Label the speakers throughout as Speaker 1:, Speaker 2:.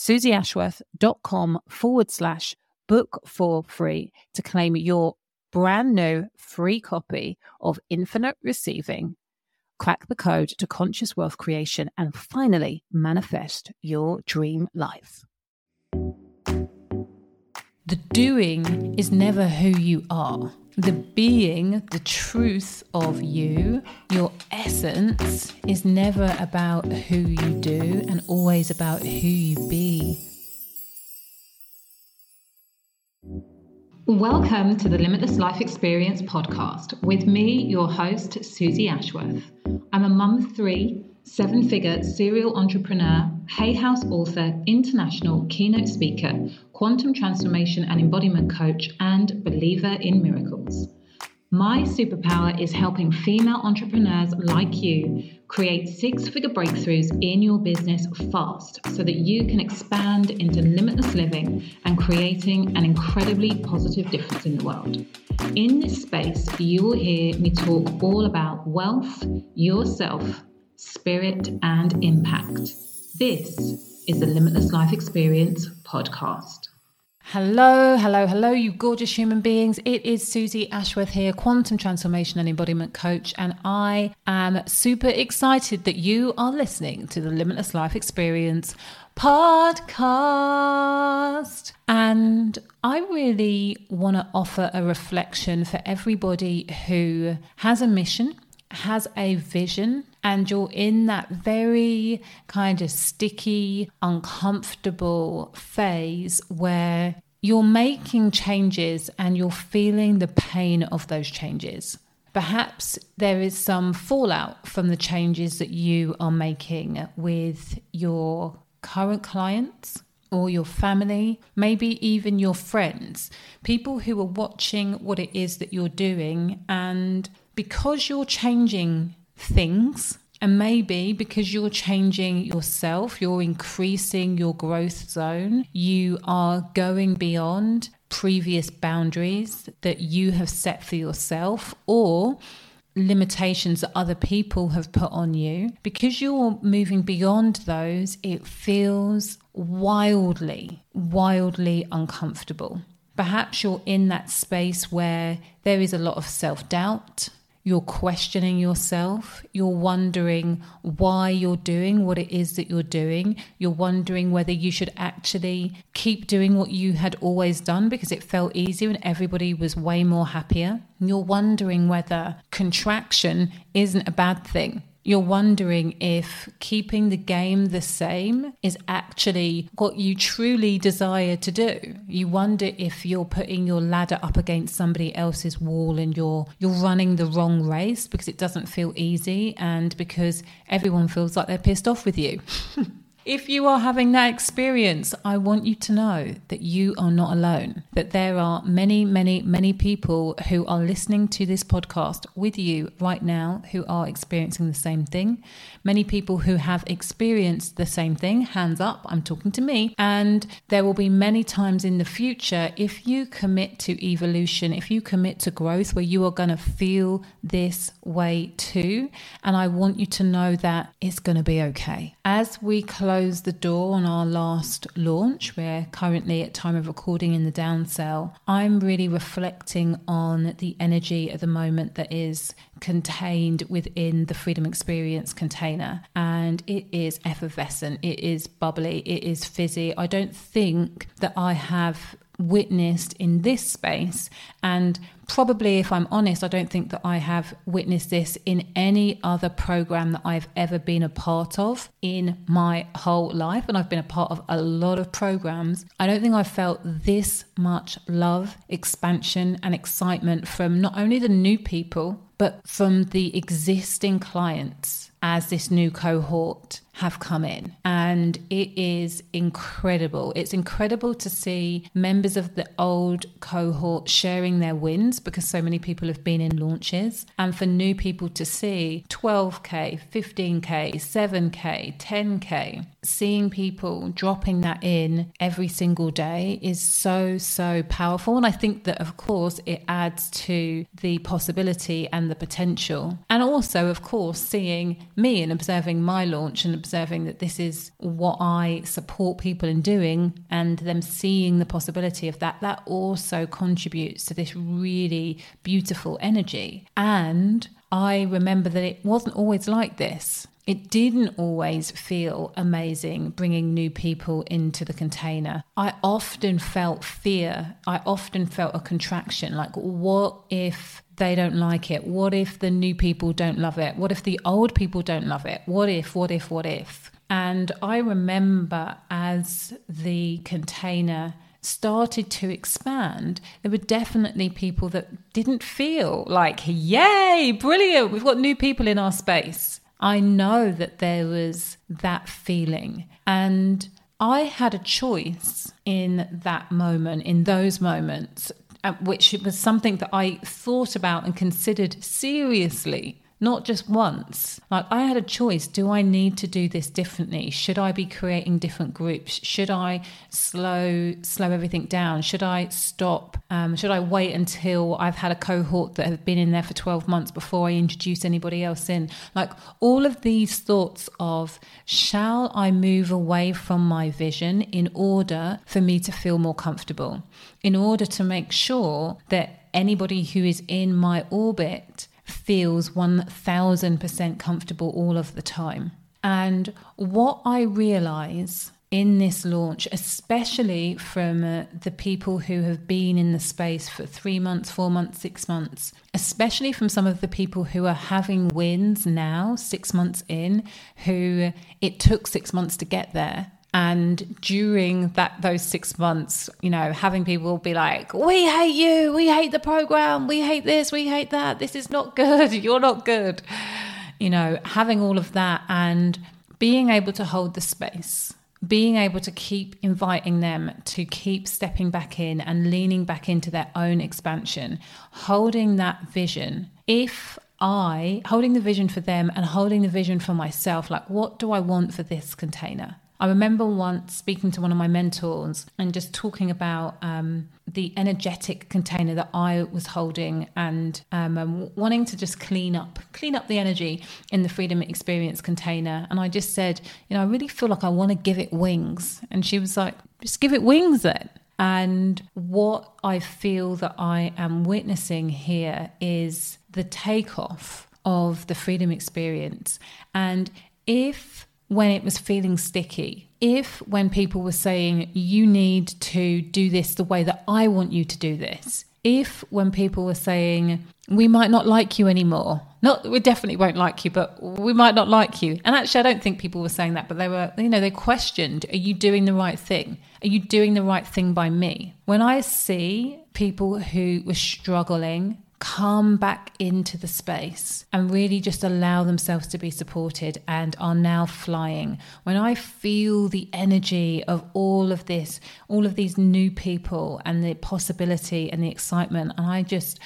Speaker 1: susieashworth.com forward slash book for free to claim your brand new free copy of Infinite Receiving. Crack the code to conscious wealth creation and finally manifest your dream life. The doing is never who you are. The being, the truth of you, your essence, is never about who you do and always about who you be.
Speaker 2: Welcome to the Limitless Life Experience podcast with me, your host, Susie Ashworth. I'm a mum of three, seven figure serial entrepreneur, Hay House author, international keynote speaker, quantum transformation and embodiment coach, and believer in miracles. My superpower is helping female entrepreneurs like you create six figure breakthroughs in your business fast so that you can expand into limitless living and creating an incredibly positive difference in the world. In this space, you will hear me talk all about wealth, yourself, spirit, and impact. This is the Limitless Life Experience podcast.
Speaker 1: Hello, hello, hello, you gorgeous human beings. It is Susie Ashworth here, quantum transformation and embodiment coach, and I am super excited that you are listening to the Limitless Life Experience podcast. And I really want to offer a reflection for everybody who has a mission, has a vision, and you're in that very kind of sticky, uncomfortable phase where you're making changes and you're feeling the pain of those changes. Perhaps there is some fallout from the changes that you are making with your current clients or your family, maybe even your friends, people who are watching what it is that you're doing. And because you're changing things, and maybe because you're changing yourself, you're increasing your growth zone, you are going beyond previous boundaries that you have set for yourself or limitations that other people have put on you. Because you're moving beyond those, it feels wildly, wildly uncomfortable. Perhaps you're in that space where there is a lot of self doubt you're questioning yourself. You're wondering why you're doing what it is that you're doing. You're wondering whether you should actually keep doing what you had always done because it felt easier and everybody was way more happier. You're wondering whether contraction isn't a bad thing you're wondering if keeping the game the same is actually what you truly desire to do. You wonder if you're putting your ladder up against somebody else's wall and you're you're running the wrong race because it doesn't feel easy and because everyone feels like they're pissed off with you. If you are having that experience, I want you to know that you are not alone, that there are many, many, many people who are listening to this podcast with you right now who are experiencing the same thing. Many people who have experienced the same thing, hands up, I'm talking to me. And there will be many times in the future, if you commit to evolution, if you commit to growth, where you are going to feel this way too. And I want you to know that it's going to be okay. As we close closed the door on our last launch. We're currently at time of recording in the downsell. I'm really reflecting on the energy at the moment that is contained within the Freedom Experience container. And it is effervescent, it is bubbly, it is fizzy. I don't think that I have witnessed in this space. And probably, if I'm honest, I don't think that I have witnessed this in any other program that I've ever been a part of in my whole life. And I've been a part of a lot of programs. I don't think I've felt this much love, expansion, and excitement from not only the new people, but from the existing clients as this new cohort have come in. And it is incredible. It's incredible to see members of the old cohort sharing their wins because so many people have been in launches. And for new people to see 12K, 15K, 7K, 10K, seeing people dropping that in every single day is so, so powerful. And I think that, of course, it adds to the possibility and the potential. And also, of course, seeing me and observing my launch and observing that this is what I support people in doing and them seeing the possibility of that, that also contributes to this really beautiful energy. And I remember that it wasn't always like this. It didn't always feel amazing bringing new people into the container. I often felt fear. I often felt a contraction like, what if they don't like it? What if the new people don't love it? What if the old people don't love it? What if, what if, what if? And I remember as the container started to expand, there were definitely people that didn't feel like, yay, brilliant, we've got new people in our space. I know that there was that feeling. And I had a choice in that moment, in those moments, which was something that I thought about and considered seriously not just once. Like I had a choice. Do I need to do this differently? Should I be creating different groups? Should I slow slow everything down? Should I stop? Um, should I wait until I've had a cohort that have been in there for 12 months before I introduce anybody else in? Like all of these thoughts of shall I move away from my vision in order for me to feel more comfortable? In order to make sure that anybody who is in my orbit feels 1000% comfortable all of the time. And what I realize in this launch, especially from uh, the people who have been in the space for three months, four months, six months, especially from some of the people who are having wins now, six months in, who it took six months to get there and during that those six months you know having people be like we hate you we hate the program we hate this we hate that this is not good you're not good. You know having all of that and being able to hold the space being able to keep inviting them to keep stepping back in and leaning back into their own expansion holding that vision. If I holding the vision for them and holding the vision for myself like what do I want for this container I remember once speaking to one of my mentors and just talking about um, the energetic container that I was holding and um, um, wanting to just clean up, clean up the energy in the freedom experience container. And I just said, you know, I really feel like I want to give it wings. And she was like, just give it wings then. And what I feel that I am witnessing here is the takeoff of the freedom experience. And if when it was feeling sticky. If, when people were saying, you need to do this the way that I want you to do this, if, when people were saying, we might not like you anymore, not, we definitely won't like you, but we might not like you. And actually, I don't think people were saying that, but they were, you know, they questioned, are you doing the right thing? Are you doing the right thing by me? When I see people who were struggling, come back into the space and really just allow themselves to be supported and are now flying. When I feel the energy of all of this, all of these new people and the possibility and the excitement, and I just,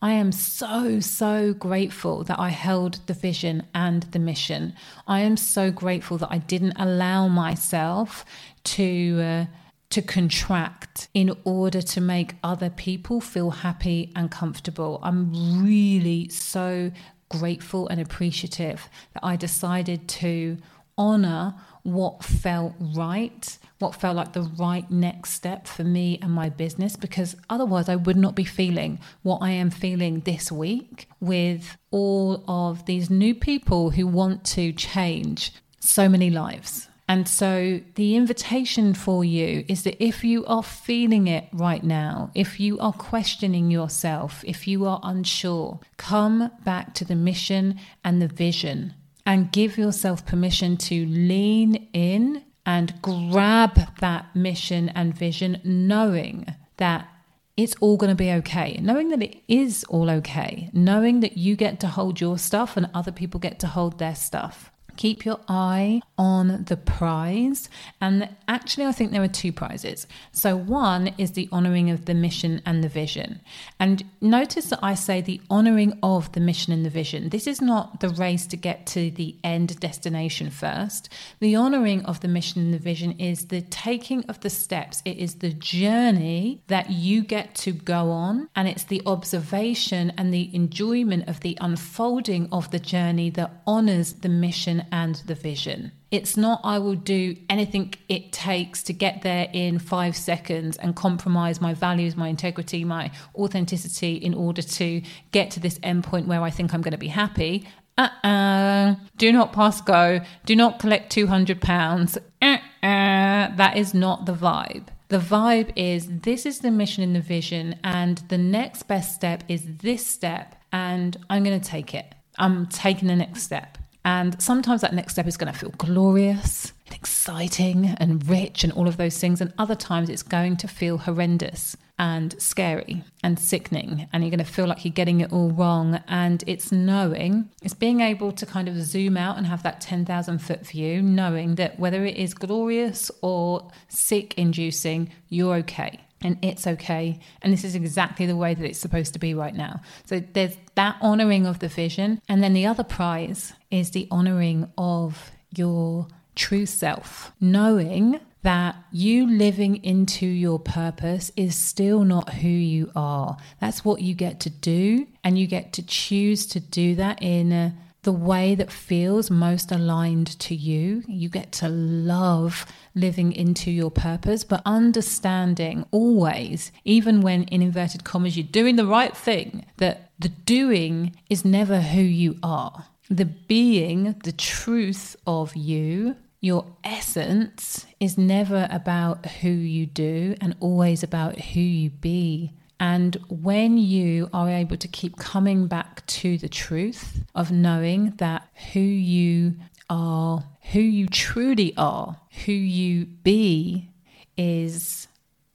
Speaker 1: I am so, so grateful that I held the vision and the mission. I am so grateful that I didn't allow myself to. Uh, to contract in order to make other people feel happy and comfortable. I'm really so grateful and appreciative that I decided to honor what felt right, what felt like the right next step for me and my business, because otherwise I would not be feeling what I am feeling this week with all of these new people who want to change so many lives. And so the invitation for you is that if you are feeling it right now, if you are questioning yourself, if you are unsure, come back to the mission and the vision and give yourself permission to lean in and grab that mission and vision, knowing that it's all going to be okay. Knowing that it is all okay. Knowing that you get to hold your stuff and other people get to hold their stuff. Keep your eye on the prize. And actually, I think there are two prizes. So, one is the honoring of the mission and the vision. And notice that I say the honoring of the mission and the vision. This is not the race to get to the end destination first. The honoring of the mission and the vision is the taking of the steps, it is the journey that you get to go on. And it's the observation and the enjoyment of the unfolding of the journey that honors the mission and the vision. It's not, I will do anything it takes to get there in five seconds and compromise my values, my integrity, my authenticity in order to get to this endpoint where I think I'm going to be happy. Uh uh Do not pass go. Do not collect £200. Uh-uh. That is not the vibe. The vibe is this is the mission and the vision, and the next best step is this step, and I'm going to take it. I'm taking the next step. And sometimes that next step is going to feel glorious and exciting and rich and all of those things. And other times it's going to feel horrendous and scary and sickening. And you're going to feel like you're getting it all wrong. And it's knowing, it's being able to kind of zoom out and have that 10,000 foot view, knowing that whether it is glorious or sick inducing, you're okay. And it's okay. And this is exactly the way that it's supposed to be right now. So there's that honoring of the vision. And then the other prize is the honoring of your true self, knowing that you living into your purpose is still not who you are. That's what you get to do. And you get to choose to do that in a the way that feels most aligned to you. You get to love living into your purpose, but understanding always, even when in inverted commas you're doing the right thing, that the doing is never who you are. The being, the truth of you, your essence is never about who you do and always about who you be. And when you are able to keep coming back to the truth of knowing that who you are, who you truly are, who you be is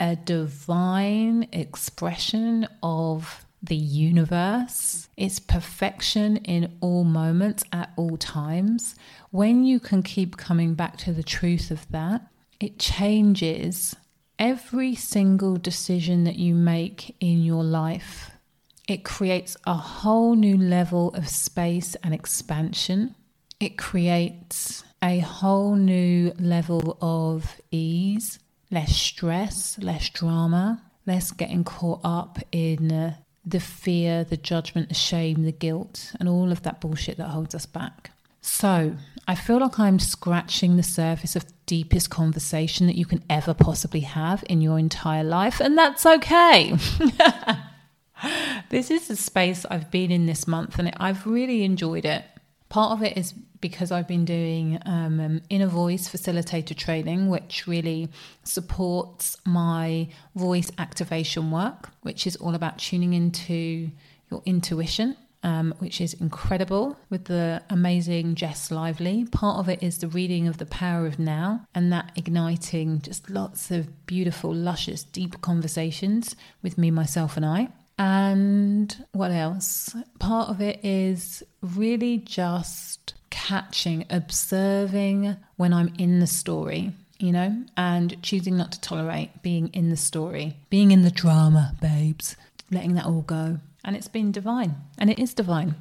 Speaker 1: a divine expression of the universe. It's perfection in all moments at all times. When you can keep coming back to the truth of that, it changes every single decision that you make in your life, it creates a whole new level of space and expansion. It creates a whole new level of ease, less stress, less drama, less getting caught up in uh, the fear, the judgment, the shame, the guilt, and all of that bullshit that holds us back. So, I feel like I'm scratching the surface of deepest conversation that you can ever possibly have in your entire life, and that's okay. this is the space I've been in this month, and I've really enjoyed it. Part of it is because I've been doing um, um, inner voice facilitator training, which really supports my voice activation work, which is all about tuning into your intuition um, which is incredible with the amazing Jess Lively. Part of it is the reading of The Power of Now and that igniting just lots of beautiful, luscious, deep conversations with me, myself, and I. And what else? Part of it is really just catching, observing when I'm in the story you know, and choosing not to tolerate being in the story, being in the drama, babes, letting that all go. And it's been divine, and it is divine.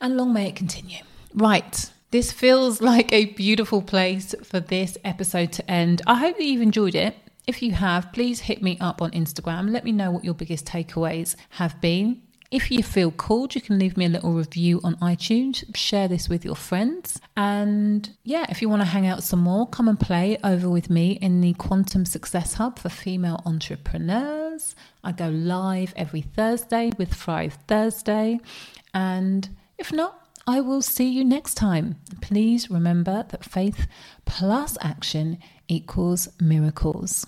Speaker 1: And long may it continue. Right. This feels like a beautiful place for this episode to end. I hope that you've enjoyed it. If you have, please hit me up on Instagram. Let me know what your biggest takeaways have been. If you feel called, you can leave me a little review on iTunes, share this with your friends. And yeah, if you want to hang out some more, come and play over with me in the Quantum Success Hub for female entrepreneurs. I go live every Thursday with Thrive Thursday. And if not, I will see you next time. Please remember that faith plus action equals miracles.